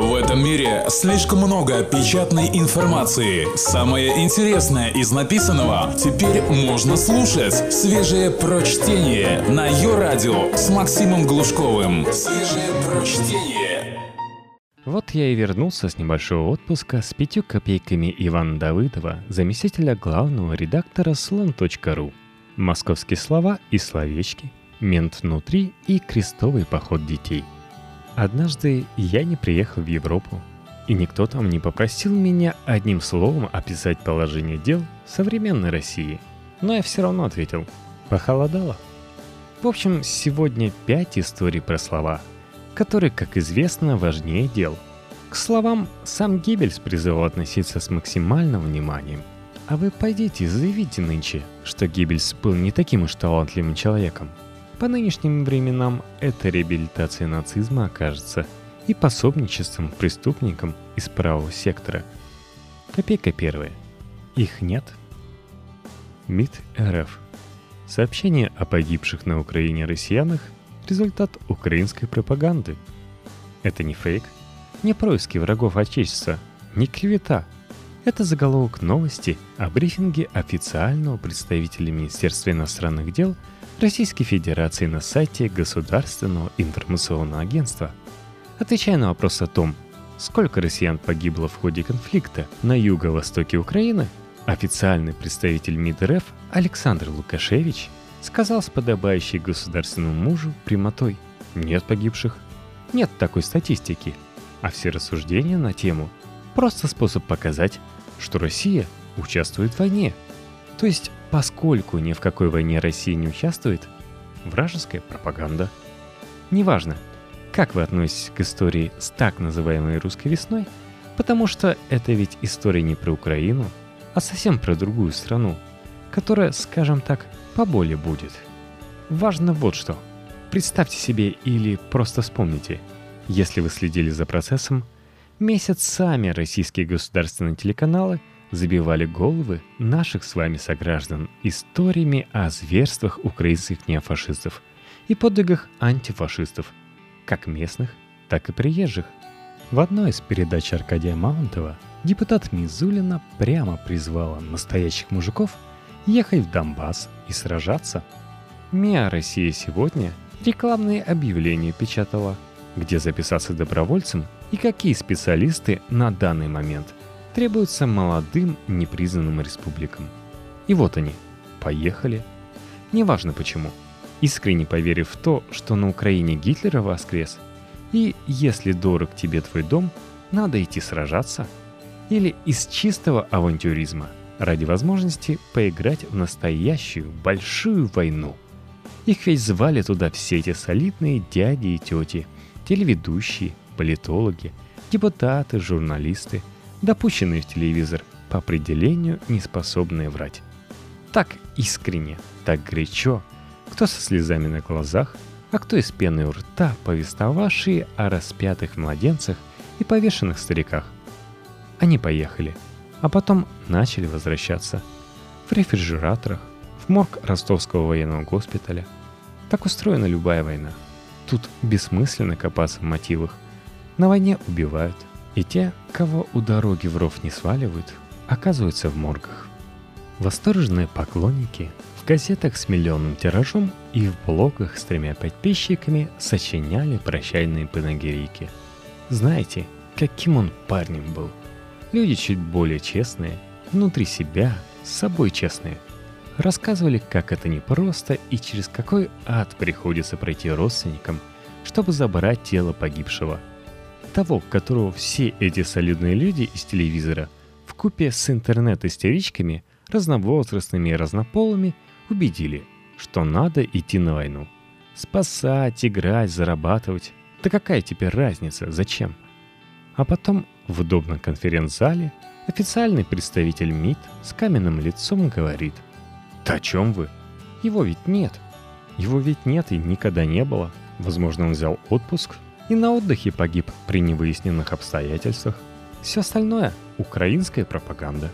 В этом мире слишком много печатной информации. Самое интересное из написанного теперь можно слушать. Свежее прочтение на ее радио с Максимом Глушковым. Свежее прочтение. Вот я и вернулся с небольшого отпуска с пятью копейками Ивана Давыдова, заместителя главного редактора слон.ру. Московские слова и словечки, мент внутри и крестовый поход детей – Однажды я не приехал в Европу, и никто там не попросил меня одним словом описать положение дел в современной России. Но я все равно ответил «похолодало». В общем, сегодня пять историй про слова, которые, как известно, важнее дел. К словам сам Геббельс призывал относиться с максимальным вниманием. А вы пойдите заявите нынче, что Геббельс был не таким уж талантливым человеком – по нынешним временам это реабилитация нацизма окажется и пособничеством преступникам из правого сектора. Копейка первая. Их нет. МИД РФ. Сообщение о погибших на Украине россиянах – результат украинской пропаганды. Это не фейк, не происки врагов Отечества, не клевета. Это заголовок новости о брифинге официального представителя Министерства иностранных дел – Российской Федерации на сайте Государственного информационного агентства. Отвечая на вопрос о том, сколько россиян погибло в ходе конфликта на юго-востоке Украины, официальный представитель МИД РФ Александр Лукашевич сказал с подобающей государственному мужу прямотой. «Нет погибших, нет такой статистики, а все рассуждения на тему – просто способ показать, что Россия участвует в войне – то есть, поскольку ни в какой войне Россия не участвует, вражеская пропаганда. Неважно, как вы относитесь к истории с так называемой русской весной, потому что это ведь история не про Украину, а совсем про другую страну, которая, скажем так, поболее будет. Важно вот что. Представьте себе или просто вспомните, если вы следили за процессом, месяцами российские государственные телеканалы – забивали головы наших с вами сограждан историями о зверствах украинских неофашистов и подвигах антифашистов, как местных, так и приезжих. В одной из передач Аркадия Маунтова депутат Мизулина прямо призвала настоящих мужиков ехать в Донбасс и сражаться. МИА «Россия сегодня» рекламные объявления печатала, где записаться добровольцем и какие специалисты на данный момент – требуются молодым непризнанным республикам. И вот они, поехали. Неважно почему. Искренне поверив в то, что на Украине Гитлера воскрес, и если дорог тебе твой дом, надо идти сражаться. Или из чистого авантюризма, ради возможности поиграть в настоящую большую войну. Их ведь звали туда все эти солидные дяди и тети, телеведущие, политологи, депутаты, журналисты – допущенные в телевизор, по определению не способные врать. Так искренне, так горячо, кто со слезами на глазах, а кто из пены у рта, повествовавшие о распятых младенцах и повешенных стариках. Они поехали, а потом начали возвращаться. В рефрижераторах, в морг ростовского военного госпиталя. Так устроена любая война. Тут бессмысленно копаться в мотивах. На войне убивают, и те, кого у дороги в ров не сваливают, оказываются в моргах. Восторженные поклонники в газетах с миллионным тиражом и в блогах с тремя подписчиками сочиняли прощальные панагирики. Знаете, каким он парнем был. Люди чуть более честные, внутри себя, с собой честные. Рассказывали, как это непросто и через какой ад приходится пройти родственникам, чтобы забрать тело погибшего – того, которого все эти солидные люди из телевизора в купе с интернет-истеричками, разновозрастными и разнополыми, убедили, что надо идти на войну. Спасать, играть, зарабатывать. Да какая теперь разница, зачем? А потом в удобном конференц-зале официальный представитель МИД с каменным лицом говорит «Да о чем вы? Его ведь нет. Его ведь нет и никогда не было. Возможно, он взял отпуск, и на отдыхе погиб при невыясненных обстоятельствах. Все остальное – украинская пропаганда.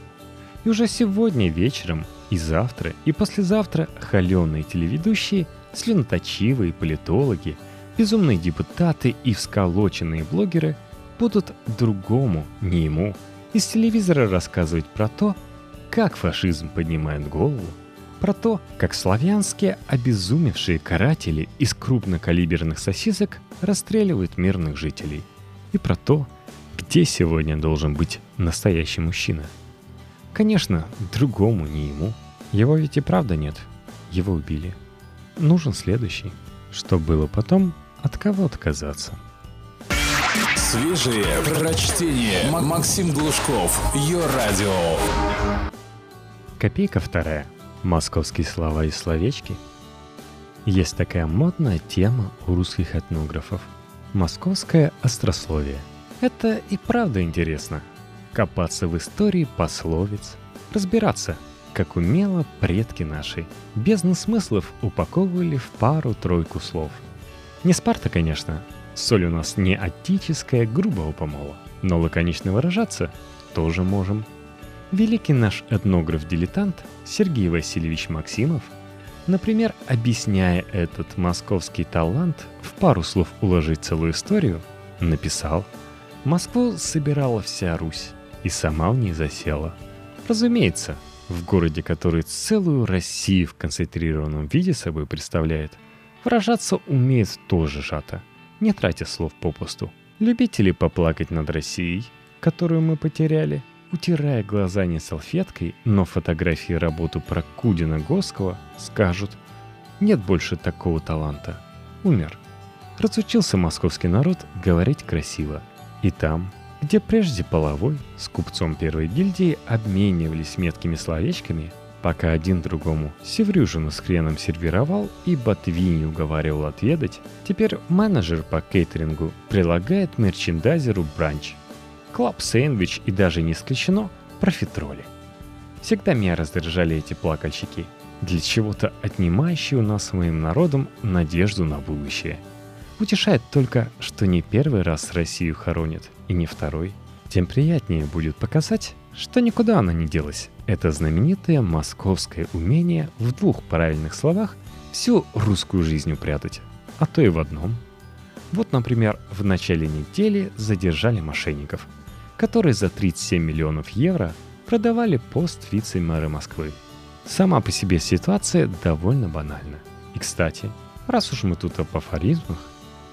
И уже сегодня вечером, и завтра, и послезавтра холеные телеведущие, слюноточивые политологи, безумные депутаты и всколоченные блогеры будут другому, не ему, из телевизора рассказывать про то, как фашизм поднимает голову, про то, как славянские обезумевшие каратели из крупнокалиберных сосисок расстреливают мирных жителей, и про то, где сегодня должен быть настоящий мужчина. Конечно, другому, не ему. Его ведь и правда нет. Его убили. Нужен следующий. Что было потом, от кого отказаться. Свежие прочтение. Максим Глушков. Ее радио. Копейка вторая. Московские слова и словечки. Есть такая модная тема у русских этнографов. Московское острословие. Это и правда интересно. Копаться в истории пословиц. Разбираться, как умело предки наши без смыслов упаковывали в пару-тройку слов. Не Спарта, конечно, Соль у нас не отеческая, грубого помола, но лаконично выражаться тоже можем. Великий наш этнограф-дилетант Сергей Васильевич Максимов, например, объясняя этот московский талант в пару слов уложить целую историю, написал «Москву собирала вся Русь, и сама в ней засела. Разумеется, в городе, который целую Россию в концентрированном виде собой представляет, выражаться умеет тоже сжато – не тратя слов попусту. Любители поплакать над Россией, которую мы потеряли, утирая глаза не салфеткой, но фотографии работу про Кудина Госкова, скажут «Нет больше такого таланта. Умер». Разучился московский народ говорить красиво. И там, где прежде половой с купцом первой гильдии обменивались меткими словечками – Пока один другому севрюжину с хреном сервировал и ботвиньи уговаривал отведать, теперь менеджер по кейтерингу прилагает мерчендайзеру бранч. Клаб сэндвич и даже не исключено профитроли. Всегда меня раздражали эти плакальщики, для чего-то отнимающие у нас своим народом надежду на будущее. Утешает только, что не первый раз Россию хоронят, и не второй. Тем приятнее будет показать, что никуда она не делась. Это знаменитое московское умение в двух правильных словах всю русскую жизнь упрятать, а то и в одном. Вот, например, в начале недели задержали мошенников, которые за 37 миллионов евро продавали пост вице-мэра Москвы. Сама по себе ситуация довольно банальна. И, кстати, раз уж мы тут об афоризмах,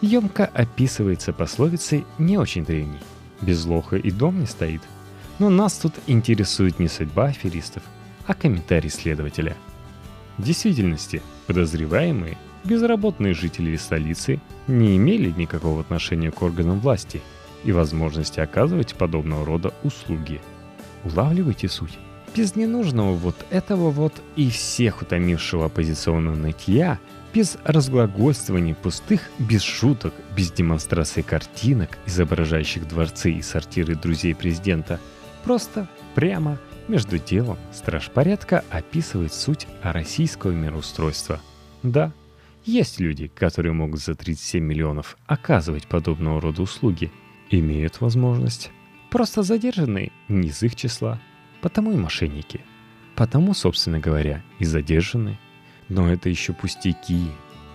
емко описывается пословицей не очень древней. Без лоха и дом не стоит – но нас тут интересует не судьба аферистов, а комментарий следователя. В действительности, подозреваемые, безработные жители столицы не имели никакого отношения к органам власти и возможности оказывать подобного рода услуги. Улавливайте суть. Без ненужного вот этого вот и всех утомившего оппозиционного нытья, без разглагольствований пустых, без шуток, без демонстрации картинок, изображающих дворцы и сортиры друзей президента – Просто, прямо, между делом, страж порядка описывает суть российского мироустройства. Да, есть люди, которые могут за 37 миллионов оказывать подобного рода услуги. Имеют возможность. Просто задержанные не из их числа. Потому и мошенники. Потому, собственно говоря, и задержаны. Но это еще пустяки.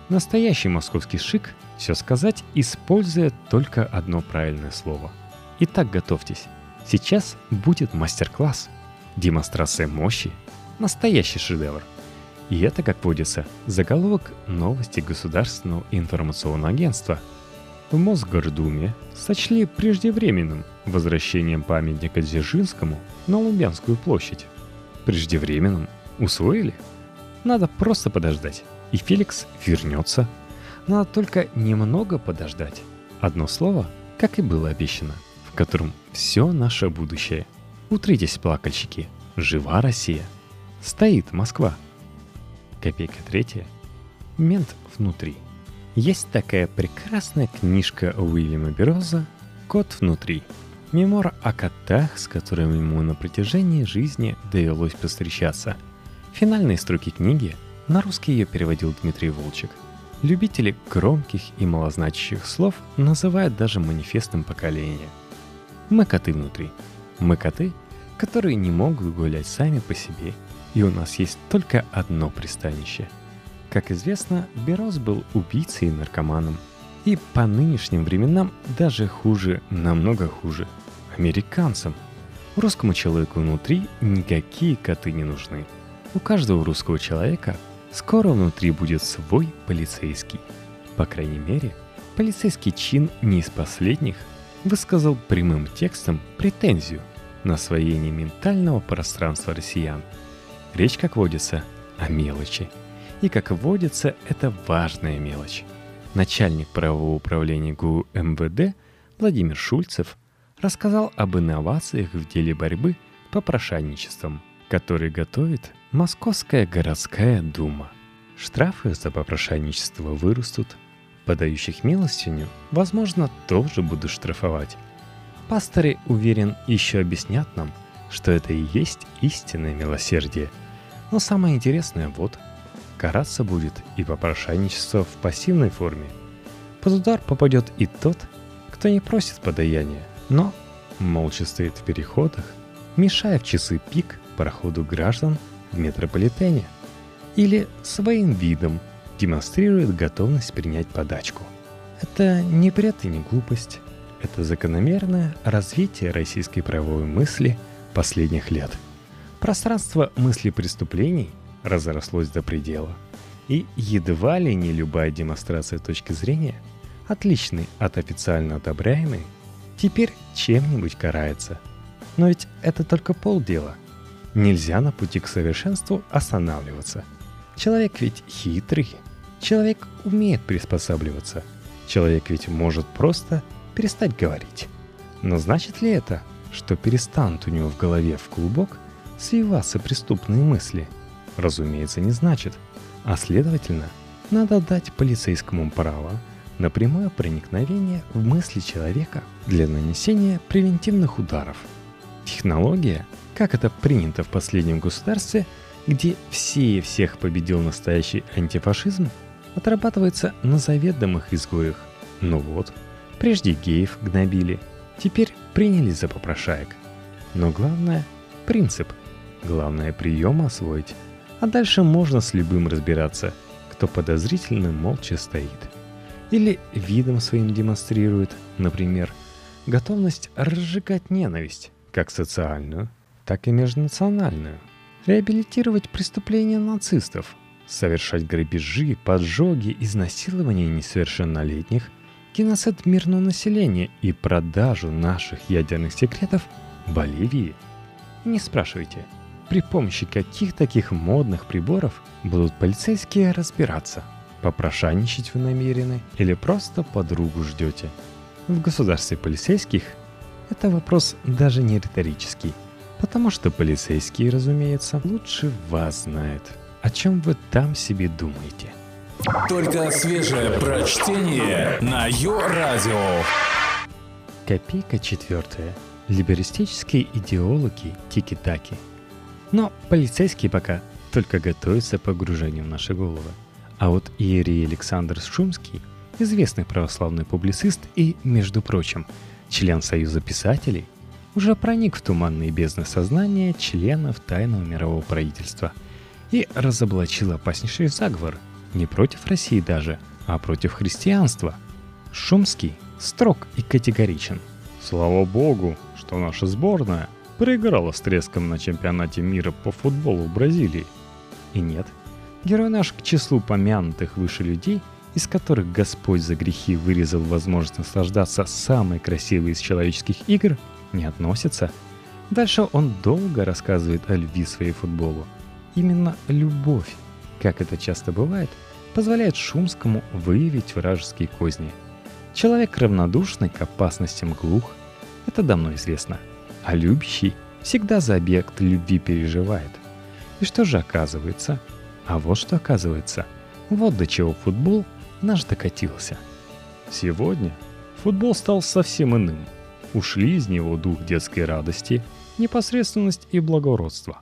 Настоящий московский шик все сказать, используя только одно правильное слово. Итак, готовьтесь. Сейчас будет мастер-класс. Демонстрация мощи. Настоящий шедевр. И это, как водится, заголовок новости Государственного информационного агентства. В Мосгордуме сочли преждевременным возвращением памятника Дзержинскому на Лубянскую площадь. Преждевременным? Усвоили? Надо просто подождать, и Феликс вернется. Надо только немного подождать. Одно слово, как и было обещано – в котором все наше будущее. Утритесь, плакальщики, жива Россия. Стоит Москва. Копейка третья. Мент внутри. Есть такая прекрасная книжка Уильяма Бероза «Кот внутри». Мемор о котах, с которыми ему на протяжении жизни довелось повстречаться. Финальные строки книги на русский ее переводил Дмитрий Волчек. Любители громких и малозначащих слов называют даже манифестом поколения – мы коты внутри. Мы коты, которые не могут гулять сами по себе, и у нас есть только одно пристанище. Как известно, Берос был убийцей и наркоманом. И по нынешним временам даже хуже, намного хуже. Американцам. Русскому человеку внутри никакие коты не нужны. У каждого русского человека скоро внутри будет свой полицейский. По крайней мере, полицейский чин не из последних высказал прямым текстом претензию на освоение ментального пространства россиян. Речь, как водится, о мелочи. И, как водится, это важная мелочь. Начальник правового управления ГУ МВД Владимир Шульцев рассказал об инновациях в деле борьбы с попрошайничеством, который готовит Московская городская дума. Штрафы за попрошайничество вырастут, подающих милостиню, возможно, тоже будут штрафовать. Пасторы, уверен, еще объяснят нам, что это и есть истинное милосердие. Но самое интересное вот, караться будет и попрошайничество в пассивной форме. Под удар попадет и тот, кто не просит подаяния, но молча стоит в переходах, мешая в часы пик проходу граждан в метрополитене. Или своим видом демонстрирует готовность принять подачку. Это не бред и не глупость. Это закономерное развитие российской правовой мысли последних лет. Пространство мысли преступлений разрослось до предела. И едва ли не любая демонстрация точки зрения, отличной от официально одобряемой, теперь чем-нибудь карается. Но ведь это только полдела. Нельзя на пути к совершенству останавливаться. Человек ведь хитрый. Человек умеет приспосабливаться. Человек ведь может просто перестать говорить. Но значит ли это, что перестанут у него в голове в клубок свиваться преступные мысли – разумеется, не значит. А следовательно, надо дать полицейскому право на прямое проникновение в мысли человека для нанесения превентивных ударов. Технология, как это принято в последнем государстве, где все и всех победил настоящий антифашизм, отрабатывается на заведомых изгоях. Ну вот, прежде геев гнобили, теперь принялись за попрошаек. Но главное – принцип. Главное – прием освоить – а дальше можно с любым разбираться, кто подозрительно молча стоит. Или видом своим демонстрирует, например, готовность разжигать ненависть, как социальную, так и межнациональную. Реабилитировать преступления нацистов, совершать грабежи, поджоги, изнасилования несовершеннолетних, геноцид мирного населения и продажу наших ядерных секретов Боливии. Не спрашивайте – при помощи каких таких модных приборов будут полицейские разбираться? Попрошайничать вы намерены или просто подругу ждете? В государстве полицейских это вопрос даже не риторический, потому что полицейские, разумеется, лучше вас знают. О чем вы там себе думаете? Только свежее прочтение на Йо-Радио. Копейка четвертая. Либеристические идеологи тики-таки – но полицейские пока только готовятся к погружению в наши головы. А вот Иерий Александр Шумский, известный православный публицист и, между прочим, член Союза писателей, уже проник в туманные бездны сознания членов тайного мирового правительства и разоблачил опаснейший заговор не против России даже, а против христианства. Шумский строг и категоричен. Слава богу, что наша сборная – проиграла с треском на чемпионате мира по футболу в Бразилии. И нет, герой наш к числу помянутых выше людей, из которых Господь за грехи вырезал возможность наслаждаться самой красивой из человеческих игр, не относится. Дальше он долго рассказывает о любви своей футболу. Именно любовь, как это часто бывает, позволяет Шумскому выявить вражеские козни. Человек равнодушный к опасностям глух, это давно известно – а любящий всегда за объект любви переживает. И что же оказывается? А вот что оказывается. Вот до чего футбол наш докатился. Сегодня футбол стал совсем иным. Ушли из него дух детской радости, непосредственность и благородство.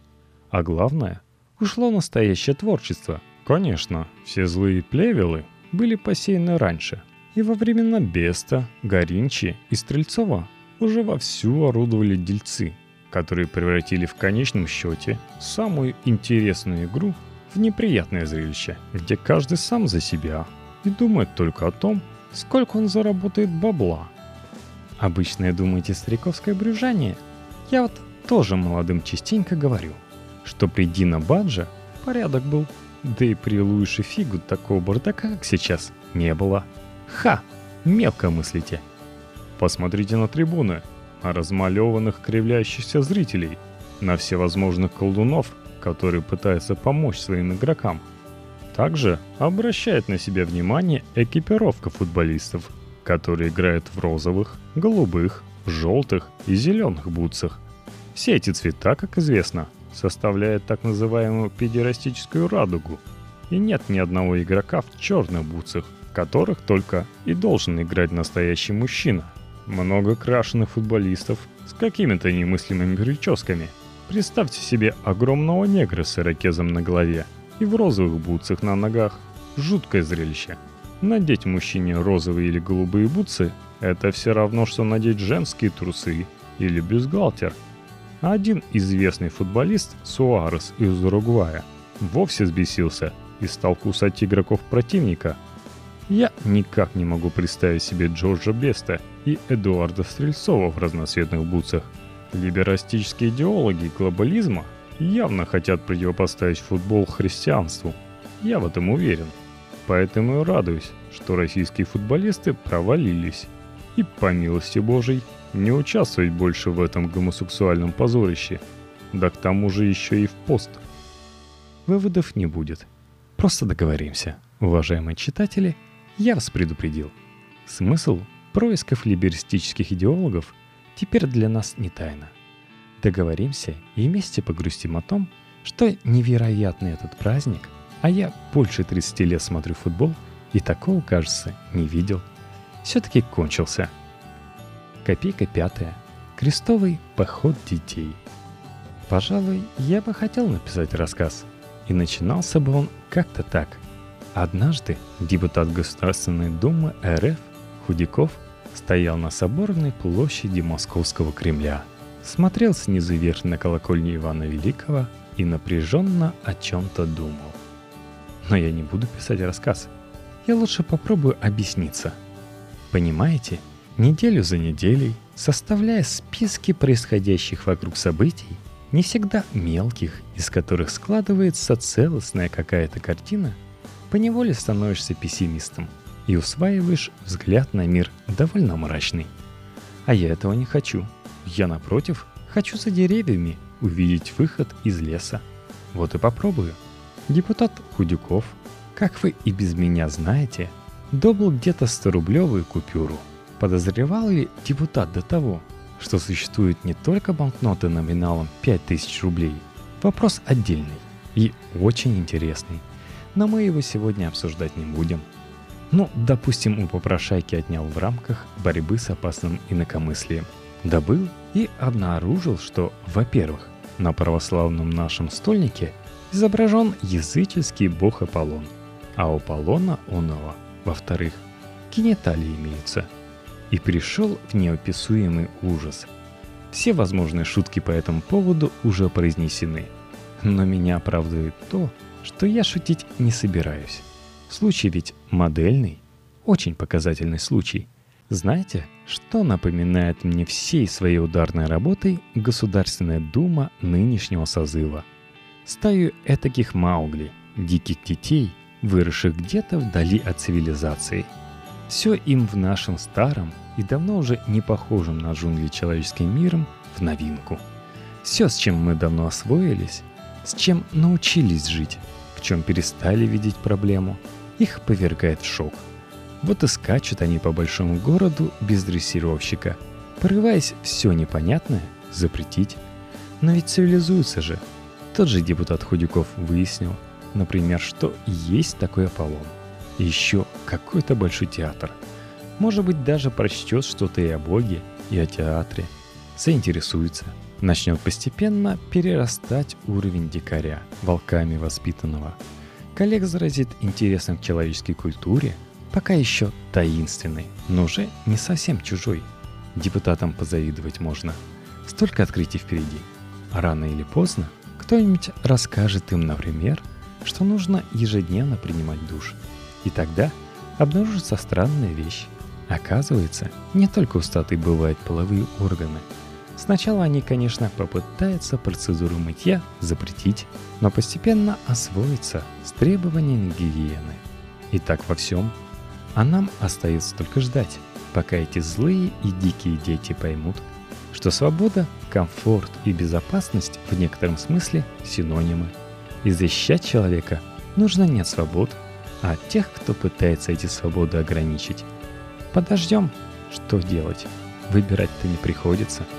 А главное, ушло настоящее творчество. Конечно, все злые плевелы были посеяны раньше. И во времена Беста, Горинчи и Стрельцова уже вовсю орудовали дельцы, которые превратили в конечном счете самую интересную игру в неприятное зрелище, где каждый сам за себя и думает только о том, сколько он заработает бабла. Обычное, думаете, стариковское брюжание? Я вот тоже молодым частенько говорю, что при Дина Баджа порядок был, да и при Луише Фигу такого бардака, как сейчас, не было. Ха! Мелко мыслите. Посмотрите на трибуны, на размалеванных кривляющихся зрителей, на всевозможных колдунов, которые пытаются помочь своим игрокам. Также обращает на себя внимание экипировка футболистов, которые играют в розовых, голубых, желтых и зеленых бутсах. Все эти цвета, как известно, составляют так называемую педерастическую радугу. И нет ни одного игрока в черных бутсах, которых только и должен играть настоящий мужчина. Много крашеных футболистов с какими-то немыслимыми прическами. Представьте себе огромного негра с ирокезом на голове и в розовых бутсах на ногах. Жуткое зрелище. Надеть мужчине розовые или голубые бутсы – это все равно, что надеть женские трусы или бюстгальтер. Один известный футболист, Суарес из Уругвая, вовсе взбесился и стал кусать игроков противника. Я никак не могу представить себе Джорджа Беста и Эдуарда Стрельцова в разноцветных бутсах. Либерастические идеологи глобализма явно хотят противопоставить футбол христианству. Я в этом уверен. Поэтому и радуюсь, что российские футболисты провалились. И по милости Божией не участвовать больше в этом гомосексуальном позорище. Да к тому же еще и в пост. Выводов не будет. Просто договоримся. Уважаемые читатели, я вас предупредил. Смысл происков либеристических идеологов теперь для нас не тайна. Договоримся и вместе погрустим о том, что невероятный этот праздник – а я больше 30 лет смотрю футбол и такого, кажется, не видел. Все-таки кончился. Копейка пятая. Крестовый поход детей. Пожалуй, я бы хотел написать рассказ. И начинался бы он как-то так. Однажды депутат Государственной Думы РФ Худяков стоял на соборной площади Московского Кремля, смотрел снизу вверх на колокольню Ивана Великого и напряженно о чем-то думал. Но я не буду писать рассказ. Я лучше попробую объясниться. Понимаете, неделю за неделей, составляя списки происходящих вокруг событий, не всегда мелких, из которых складывается целостная какая-то картина, поневоле становишься пессимистом и усваиваешь взгляд на мир довольно мрачный. А я этого не хочу. Я, напротив, хочу за деревьями увидеть выход из леса. Вот и попробую – Депутат Худюков, как вы и без меня знаете, добыл где-то 100-рублевую купюру. Подозревал ли депутат до того, что существуют не только банкноты номиналом 5000 рублей? Вопрос отдельный и очень интересный, но мы его сегодня обсуждать не будем. Ну, допустим, у попрошайки отнял в рамках борьбы с опасным инакомыслием. Добыл и обнаружил, что, во-первых, на православном нашем стольнике – изображен языческий бог Аполлон, а у Аполлона оного, во-вторых, гениталии имеются. И пришел в неописуемый ужас. Все возможные шутки по этому поводу уже произнесены. Но меня оправдывает то, что я шутить не собираюсь. Случай ведь модельный, очень показательный случай. Знаете, что напоминает мне всей своей ударной работой Государственная Дума нынешнего созыва – стаю этаких маугли, диких детей, выросших где-то вдали от цивилизации. Все им в нашем старом и давно уже не похожем на джунгли человеческим миром в новинку. Все, с чем мы давно освоились, с чем научились жить, в чем перестали видеть проблему, их повергает шок. Вот и скачут они по большому городу без дрессировщика, порываясь все непонятное запретить. Но ведь цивилизуются же – тот же депутат Худюков выяснил, например, что есть такой Аполлон. И еще какой-то большой театр. Может быть, даже прочтет что-то и о Боге, и о театре. Заинтересуется. Начнет постепенно перерастать уровень дикаря, волками воспитанного. Коллег заразит интересом к человеческой культуре, пока еще таинственный, но уже не совсем чужой. Депутатам позавидовать можно. Столько открытий впереди. Рано или поздно кто-нибудь расскажет им, например, что нужно ежедневно принимать душ. И тогда обнаружится странная вещь. Оказывается, не только у статуи бывают половые органы. Сначала они, конечно, попытаются процедуру мытья запретить, но постепенно освоятся с требованиями гигиены. И так во всем. А нам остается только ждать, пока эти злые и дикие дети поймут, что свобода, комфорт и безопасность в некотором смысле синонимы. И защищать человека нужно не от свобод, а от тех, кто пытается эти свободы ограничить. Подождем, что делать. Выбирать-то не приходится –